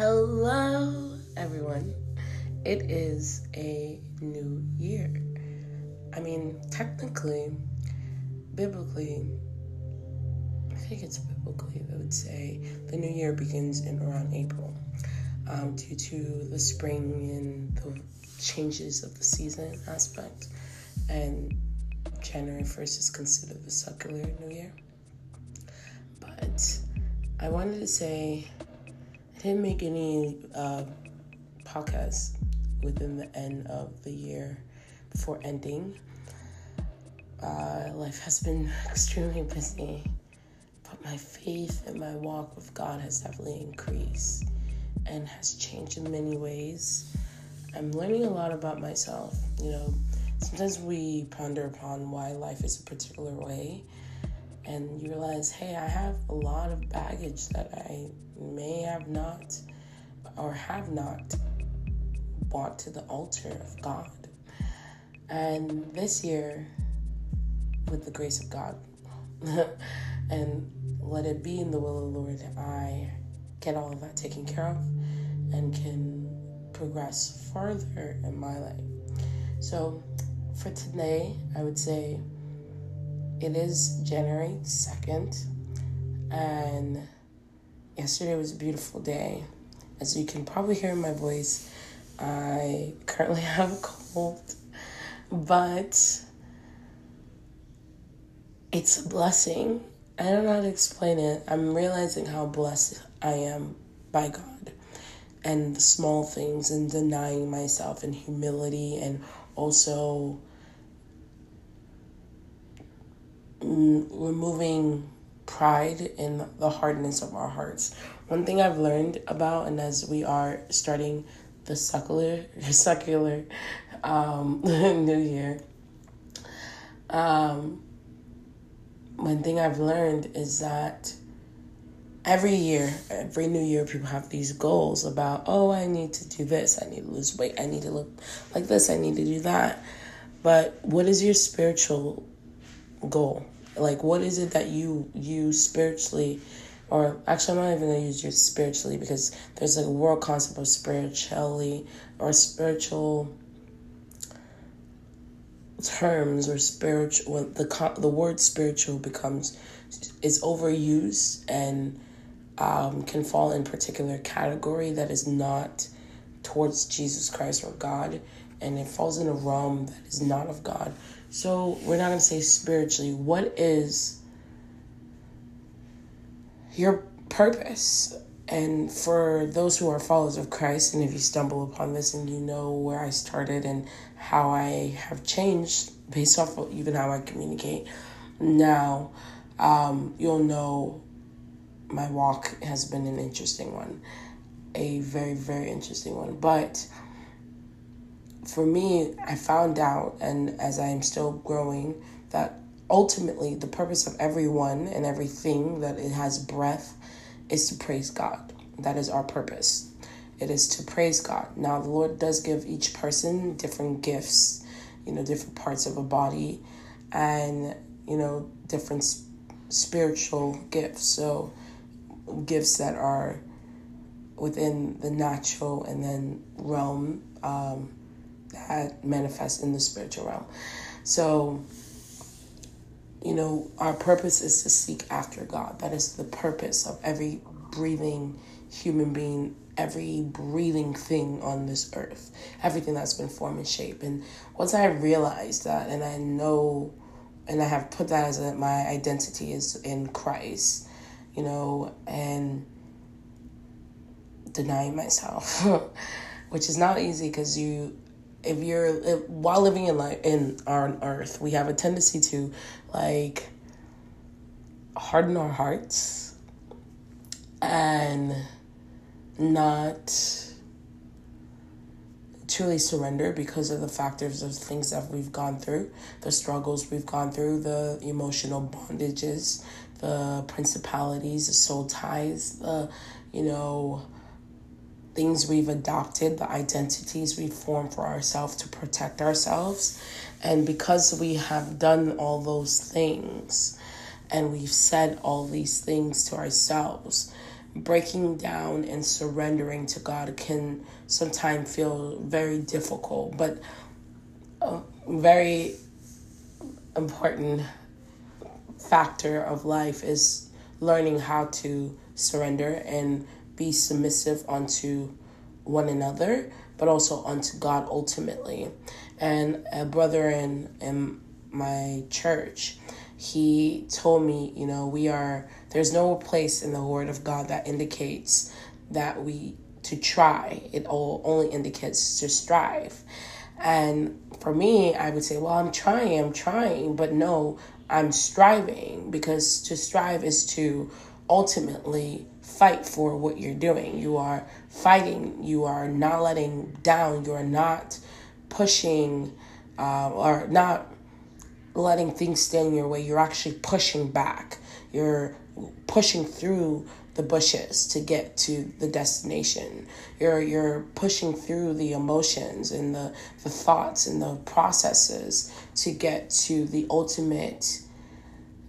Hello, everyone. It is a new year. I mean, technically, biblically, I think it's biblically, I would say the new year begins in around April um, due to the spring and the changes of the season aspect. And January 1st is considered the secular new year. But I wanted to say didn't make any uh, podcasts within the end of the year before ending. Uh, life has been extremely busy, but my faith and my walk with God has definitely increased and has changed in many ways. I'm learning a lot about myself. You know, sometimes we ponder upon why life is a particular way, and you realize, hey, I have a lot of baggage that I may have not or have not brought to the altar of God. And this year, with the grace of God, and let it be in the will of the Lord, I get all of that taken care of and can progress further in my life. So, for today, I would say it is January 2nd, and yesterday was a beautiful day. As you can probably hear in my voice, I currently have a cold, but it's a blessing. I don't know how to explain it. I'm realizing how blessed I am by God and the small things and denying myself and humility and also removing pride in the hardness of our hearts. One thing I've learned about, and as we are starting the secular secular um, New Year, um, one thing I've learned is that every year, every New Year, people have these goals about, oh, I need to do this, I need to lose weight, I need to look like this, I need to do that. But what is your spiritual goal? Like, what is it that you use spiritually? Or actually, I'm not even gonna use your spiritually because there's like a world concept of spirituality or spiritual terms or spiritual. When the the word spiritual becomes is overused and um, can fall in particular category that is not towards Jesus Christ or God, and it falls in a realm that is not of God. So we're not going to say spiritually. What is your purpose? And for those who are followers of Christ, and if you stumble upon this and you know where I started and how I have changed based off of even how I communicate now, um, you'll know my walk has been an interesting one, a very, very interesting one. But for me, I found out, and as I am still growing, that ultimately the purpose of everyone and everything that it has breath is to praise God. That is our purpose. It is to praise God. Now, the Lord does give each person different gifts, you know, different parts of a body, and, you know, different spiritual gifts. So, gifts that are within the natural and then realm um, that manifest in the spiritual realm. So, you know, our purpose is to seek after God. That is the purpose of every breathing human being, every breathing thing on this earth, everything that's been formed and shaped. And once I realized that, and I know, and I have put that as a, my identity is in Christ, you know, and denying myself, which is not easy because you if you're if, while living in life in on earth, we have a tendency to like harden our hearts and not truly surrender because of the factors of things that we've gone through, the struggles we've gone through, the emotional bondages, the principalities, the soul ties, the you know things we've adopted, the identities we formed for ourselves to protect ourselves. And because we have done all those things and we've said all these things to ourselves, breaking down and surrendering to God can sometimes feel very difficult, but a very important factor of life is learning how to surrender and be submissive unto one another, but also unto God ultimately. And a brother in, in my church, he told me, you know, we are, there's no place in the Word of God that indicates that we to try. It all only indicates to strive. And for me, I would say, well, I'm trying, I'm trying, but no, I'm striving because to strive is to ultimately fight for what you're doing. You are fighting, you are not letting down, you are not pushing uh, or not letting things stand in your way. You're actually pushing back. You're pushing through the bushes to get to the destination. You're you're pushing through the emotions and the, the thoughts and the processes to get to the ultimate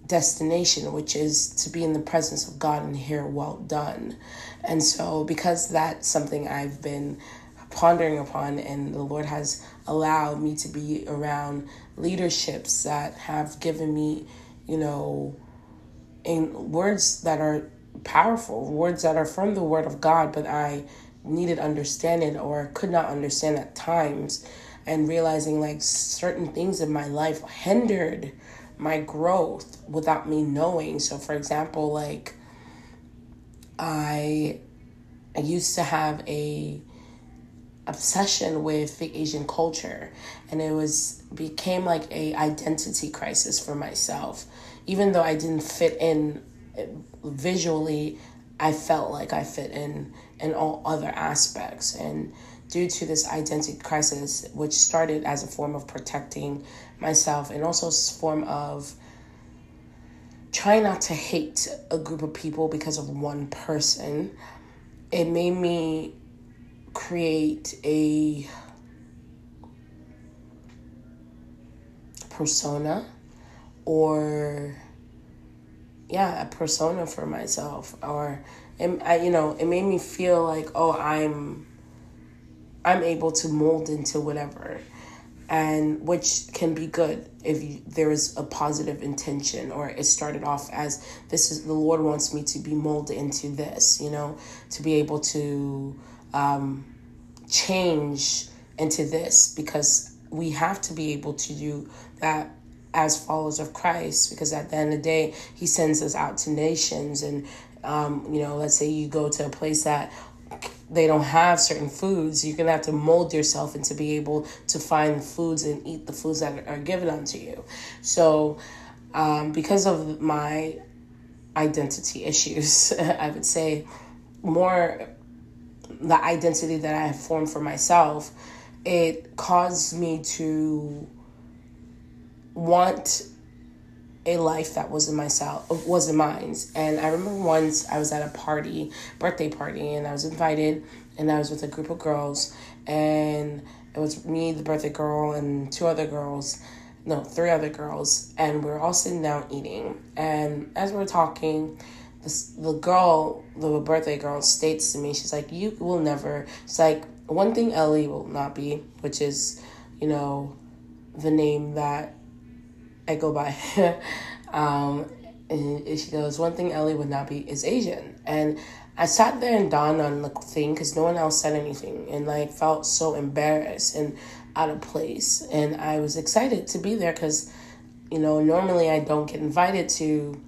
destination, which is to be in the presence of God and hear well done. And so because that's something I've been pondering upon and the Lord has allowed me to be around leaderships that have given me, you know, in words that are powerful, words that are from the Word of God, but I needed understanding or could not understand at times, and realizing like certain things in my life hindered my growth without me knowing. So, for example, like I, I used to have a obsession with the Asian culture, and it was became like a identity crisis for myself. Even though I didn't fit in visually I felt like I fit in in all other aspects. And due to this identity crisis, which started as a form of protecting myself and also a form of trying not to hate a group of people because of one person, it made me create a persona or yeah a persona for myself or it, I, you know it made me feel like oh i'm i'm able to mold into whatever and which can be good if you, there is a positive intention or it started off as this is the lord wants me to be molded into this you know to be able to um, change into this because we have to be able to do that as followers of Christ because at the end of the day, He sends us out to nations. And, um, you know, let's say you go to a place that they don't have certain foods, you're to have to mold yourself into be able to find foods and eat the foods that are given unto you. So, um, because of my identity issues, I would say more the identity that I have formed for myself, it caused me to want a life that wasn't myself wasn't mine and i remember once i was at a party birthday party and i was invited and i was with a group of girls and it was me the birthday girl and two other girls no three other girls and we were all sitting down eating and as we we're talking this, the girl the birthday girl states to me she's like you will never it's like one thing ellie will not be which is you know the name that I go by. um, and she goes, one thing Ellie would not be is Asian. And I sat there and dawned on the thing because no one else said anything. And like felt so embarrassed and out of place. And I was excited to be there because, you know, normally I don't get invited to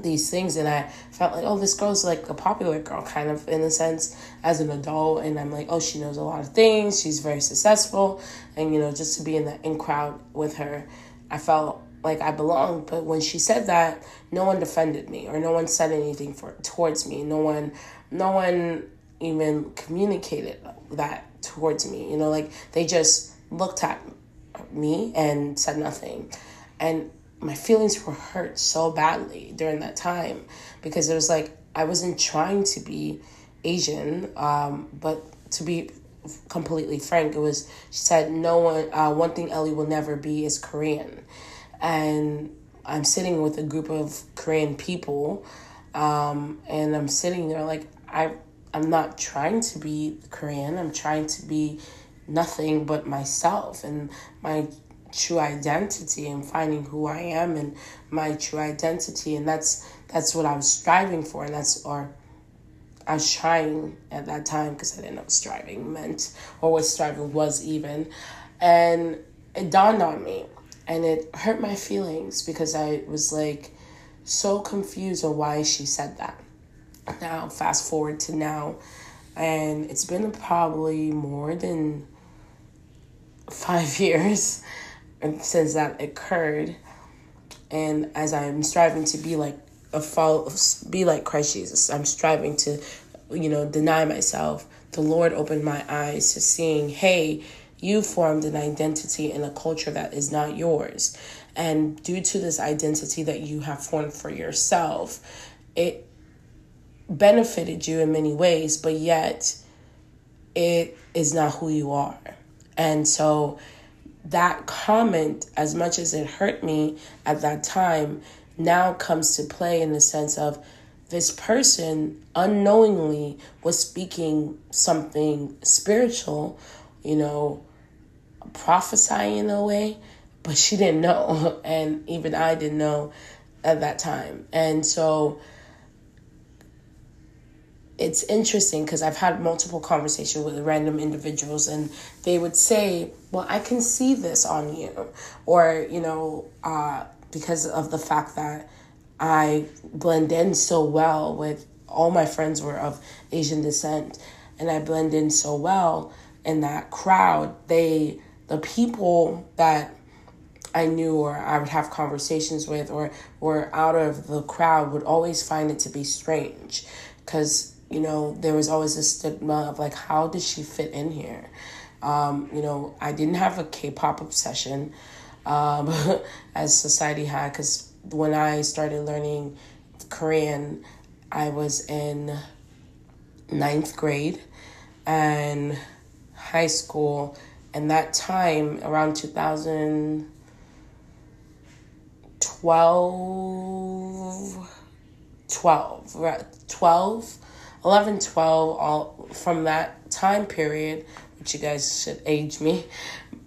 these things and I felt like, oh, this girl's like a popular girl, kind of in a sense, as an adult. And I'm like, oh, she knows a lot of things. She's very successful. And, you know, just to be in the in crowd with her I felt like I belong. But when she said that, no one defended me or no one said anything for towards me. No one, no one even communicated that towards me. You know, like they just looked at me and said nothing, and my feelings were hurt so badly during that time because it was like I wasn't trying to be Asian, um, but to be completely frank, it was she said no one. Uh, one thing Ellie will never be is Korean, and I'm sitting with a group of Korean people, Um, and I'm sitting there like I I'm not trying to be Korean. I'm trying to be nothing but myself and my true identity and finding who I am and my true identity. And that's that's what I was striving for. And that's or I was trying at that time because I didn't know what striving meant or what striving was even. And it dawned on me and it hurt my feelings because I was like so confused on why she said that. Now, fast forward to now, and it's been probably more than five years since that occurred. And as I'm striving to be like a follow, be like Christ Jesus, I'm striving to, you know, deny myself. The Lord opened my eyes to seeing, hey, you formed an identity in a culture that is not yours. And due to this identity that you have formed for yourself, it benefited you in many ways, but yet it is not who you are. And so that comment, as much as it hurt me at that time, now comes to play in the sense of this person unknowingly was speaking something spiritual, you know, prophesying in a way, but she didn't know. And even I didn't know at that time. And so it's interesting because I've had multiple conversations with random individuals and they would say, Well, I can see this on you. Or, you know, uh, because of the fact that I blend in so well with all my friends were of Asian descent and I blend in so well in that crowd, they the people that I knew or I would have conversations with or were out of the crowd would always find it to be strange. Because you know there was always a stigma of like how does she fit in here? Um, you know I didn't have a K-pop obsession um, as society had because when I started learning Korean I was in ninth grade and high school and that time around 2012 12 12 11 12 all from that time period which you guys should age me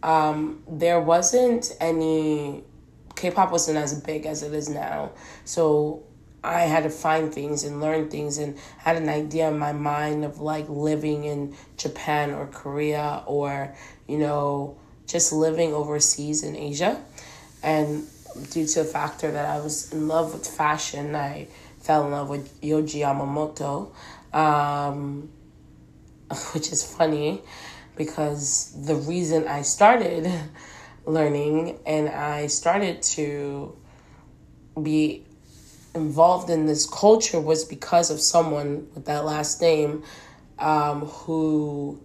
um, there wasn't any k-pop wasn't as big as it is now. So I had to find things and learn things and had an idea in my mind of like living in Japan or Korea or, you know, just living overseas in Asia. And due to the factor that I was in love with fashion, I fell in love with Yohji Yamamoto, um, which is funny because the reason I started learning and I started to be involved in this culture was because of someone with that last name um, who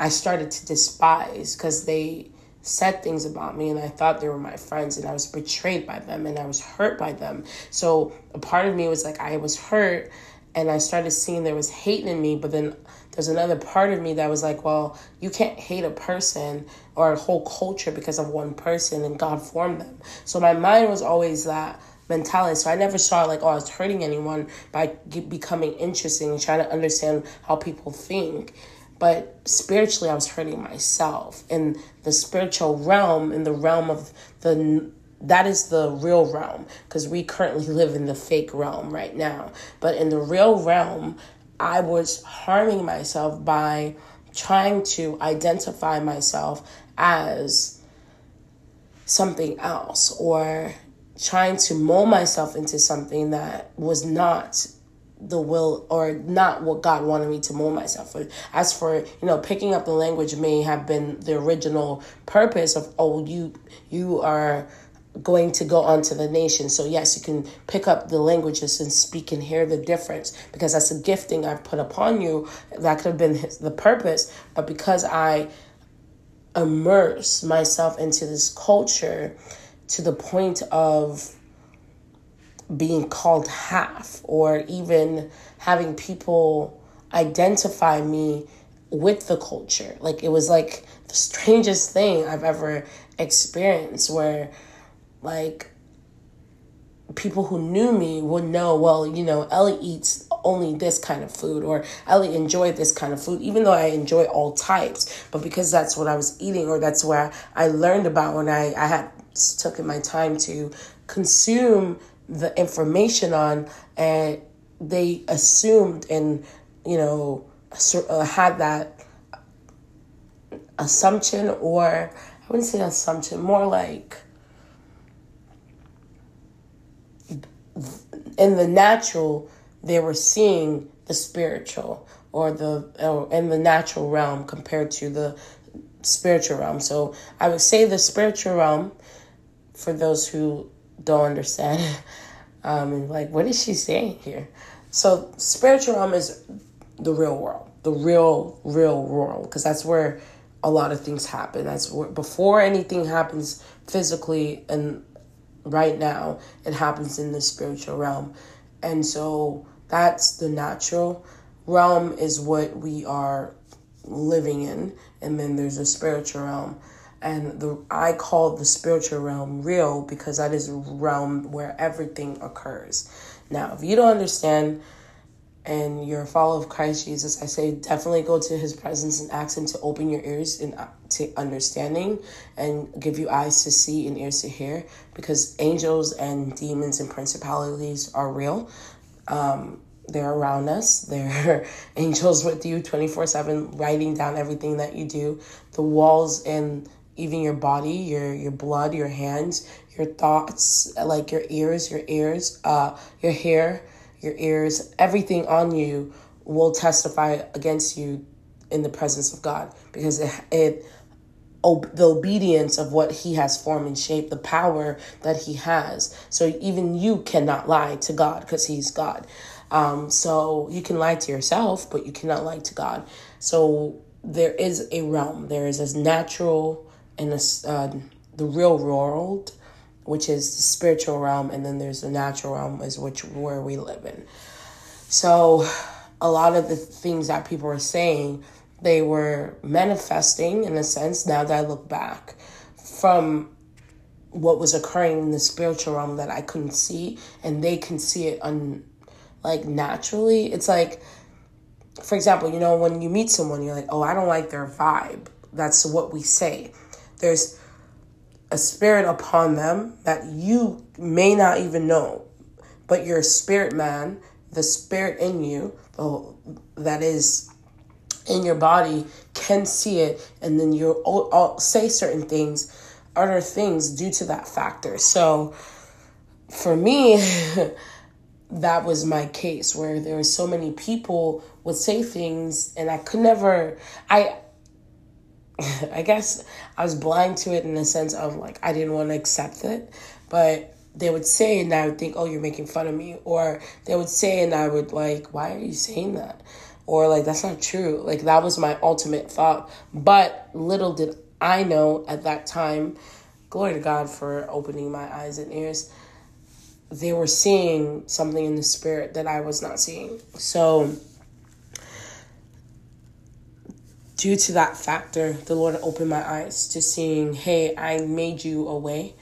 I started to despise because they said things about me and I thought they were my friends and I was betrayed by them and I was hurt by them. So a part of me was like I was hurt and I started seeing there was hate in me, but then there's another part of me that was like, well, you can't hate a person or a whole culture because of one person and God formed them. So my mind was always that mentality. So I never saw like, oh, I was hurting anyone by becoming interesting and trying to understand how people think. But spiritually, I was hurting myself. In the spiritual realm, in the realm of the that is the real realm because we currently live in the fake realm right now. But in the real realm, I was harming myself by trying to identify myself as something else or trying to mold myself into something that was not the will or not what God wanted me to mold myself for. As for, you know, picking up the language may have been the original purpose of, oh, you you are going to go onto the nation. So yes, you can pick up the languages and speak and hear the difference because that's a gifting I've put upon you. That could have been the purpose, but because I immerse myself into this culture to the point of being called half or even having people identify me with the culture. Like it was like the strangest thing I've ever experienced where like people who knew me would know, well, you know, Ellie eats only this kind of food or Ellie enjoyed this kind of food, even though I enjoy all types. But because that's what I was eating or that's where I learned about when I, I had took my time to consume the information on and they assumed and, you know, uh, had that assumption or I wouldn't say assumption, more like in the natural, they were seeing the spiritual or the or in the natural realm compared to the spiritual realm. So I would say the spiritual realm, for those who don't understand, um, like what is she saying here? So spiritual realm is the real world, the real real world, because that's where a lot of things happen. That's where before anything happens physically and right now, it happens in the spiritual realm. And so that's the natural realm, is what we are living in. And then there's a spiritual realm. And the I call the spiritual realm real because that is a realm where everything occurs. Now, if you don't understand and you're a follower of Christ Jesus, I say definitely go to his presence and ask him to open your ears and uh, to understanding and give you eyes to see and ears to hear because angels and demons and principalities are real. Um, they're around us. They're angels with you 24 7, writing down everything that you do. The walls and even your body, your your blood, your hands, your thoughts, like your ears, your ears, uh, your hair, your ears, everything on you will testify against you in the presence of God because it, it the obedience of what he has formed and shaped, the power that he has. So even you cannot lie to God because he's God. Um, so you can lie to yourself, but you cannot lie to God. So there is a realm. There is a natural and a, uh, the real world which is the spiritual realm, and then there's the natural realm, is which where we live in. So, a lot of the things that people were saying, they were manifesting in a sense. Now that I look back, from what was occurring in the spiritual realm that I couldn't see, and they can see it on like naturally. It's like, for example, you know, when you meet someone, you're like, oh, I don't like their vibe. That's what we say. There's a spirit upon them that you may not even know, but your spirit man, the spirit in you, that is in your body, can see it, and then you'll say certain things, other things due to that factor. So for me, that was my case where there were so many people would say things and I could never I I guess I was blind to it in the sense of like I didn't want to accept it, but they would say and I would think, "Oh, you're making fun of me," or they would say and I would like, "Why are you saying that?" Or like that's not true. Like that was my ultimate thought, but little did I know at that time. Glory to God for opening my eyes and ears. They were seeing something in the spirit that I was not seeing. So due to that factor, the Lord opened my eyes to seeing, hey, I made you a way.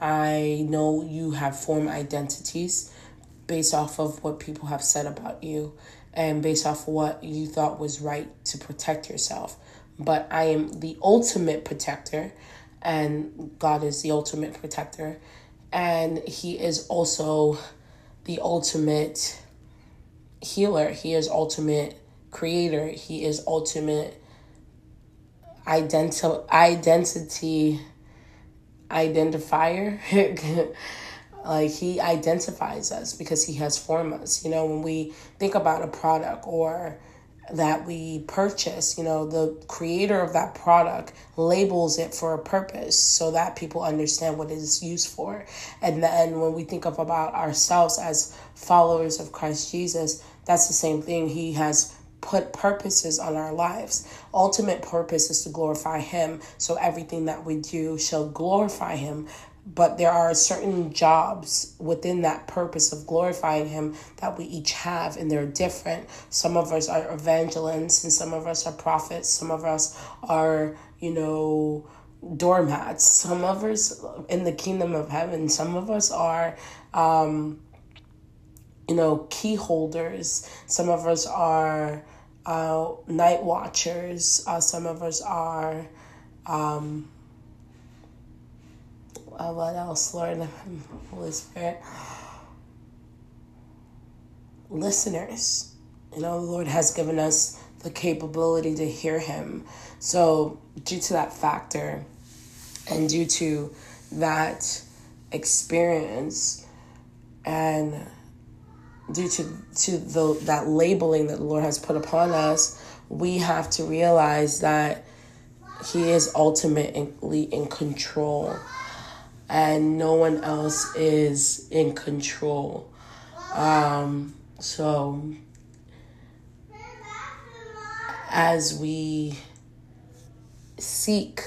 I know you have formed identities based off of what people have said about you and based off what you thought was right to protect yourself. But I am the ultimate protector, and God is the ultimate protector, and He is also the ultimate healer. He is ultimate creator. He is ultimate identi- identity identifier. like he identifies us because he has formed us. You know, when we think about a product or that we purchase, you know, the creator of that product labels it for a purpose so that people understand what it is used for. And then when we think of about ourselves as followers of Christ Jesus, that's the same thing. He has put purposes on our lives. Ultimate purpose is to glorify Him, so everything that we do shall glorify Him. But there are certain jobs within that purpose of glorifying Him that we each have, and they're different. Some of us are evangelists, and some of us are prophets, some of us are, you know, doormats. Some of us in the kingdom of heaven, some of us are, um, you know, key holders. Some of us are uh, night watchers. Uh, some of us are, um, uh, what else, Lord? Holy Spirit. Listeners. You know, the Lord has given us the capability to hear Him. So, due to that factor and due to that experience and due to, to the, that labeling that the Lord has put upon us, we have to realize that He is ultimately in control and no one else is in control. Um, so, as we seek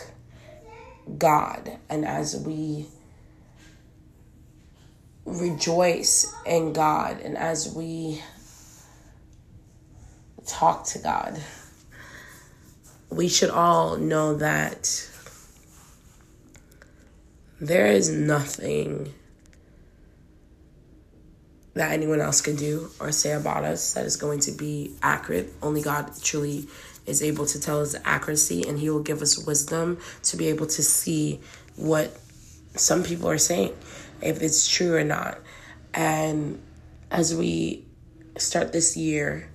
God and as we rejoice in God and as we talk to God, we should all know that there is nothing that anyone else can do or say about us that is going to be accurate. Only God truly is able to tell us accuracy, and He will give us wisdom to be able to see what some people are saying, if it's true or not. And as we start this year,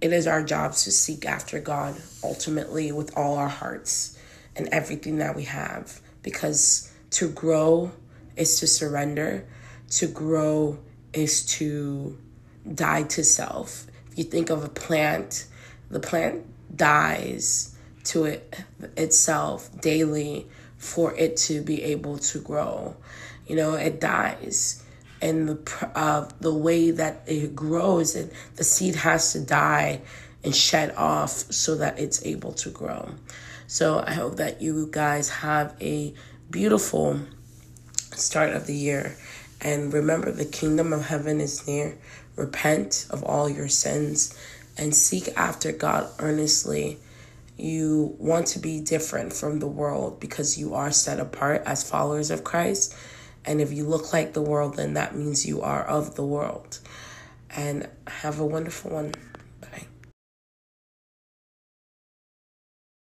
it is our job to seek after God ultimately with all our hearts and everything that we have. Because to grow is to surrender, to grow is to die to self. If you think of a plant, the plant dies to it itself daily for it to be able to grow. You know, it dies. And the uh, the way that it grows, and the seed has to die and shed off so that it's able to grow. So I hope that you guys have a beautiful start of the year. And remember, the kingdom of heaven is near. Repent of all your sins and seek after God earnestly. You want to be different from the world because you are set apart as followers of Christ. And if you look like the world, then that means you are of the world. And have a wonderful one.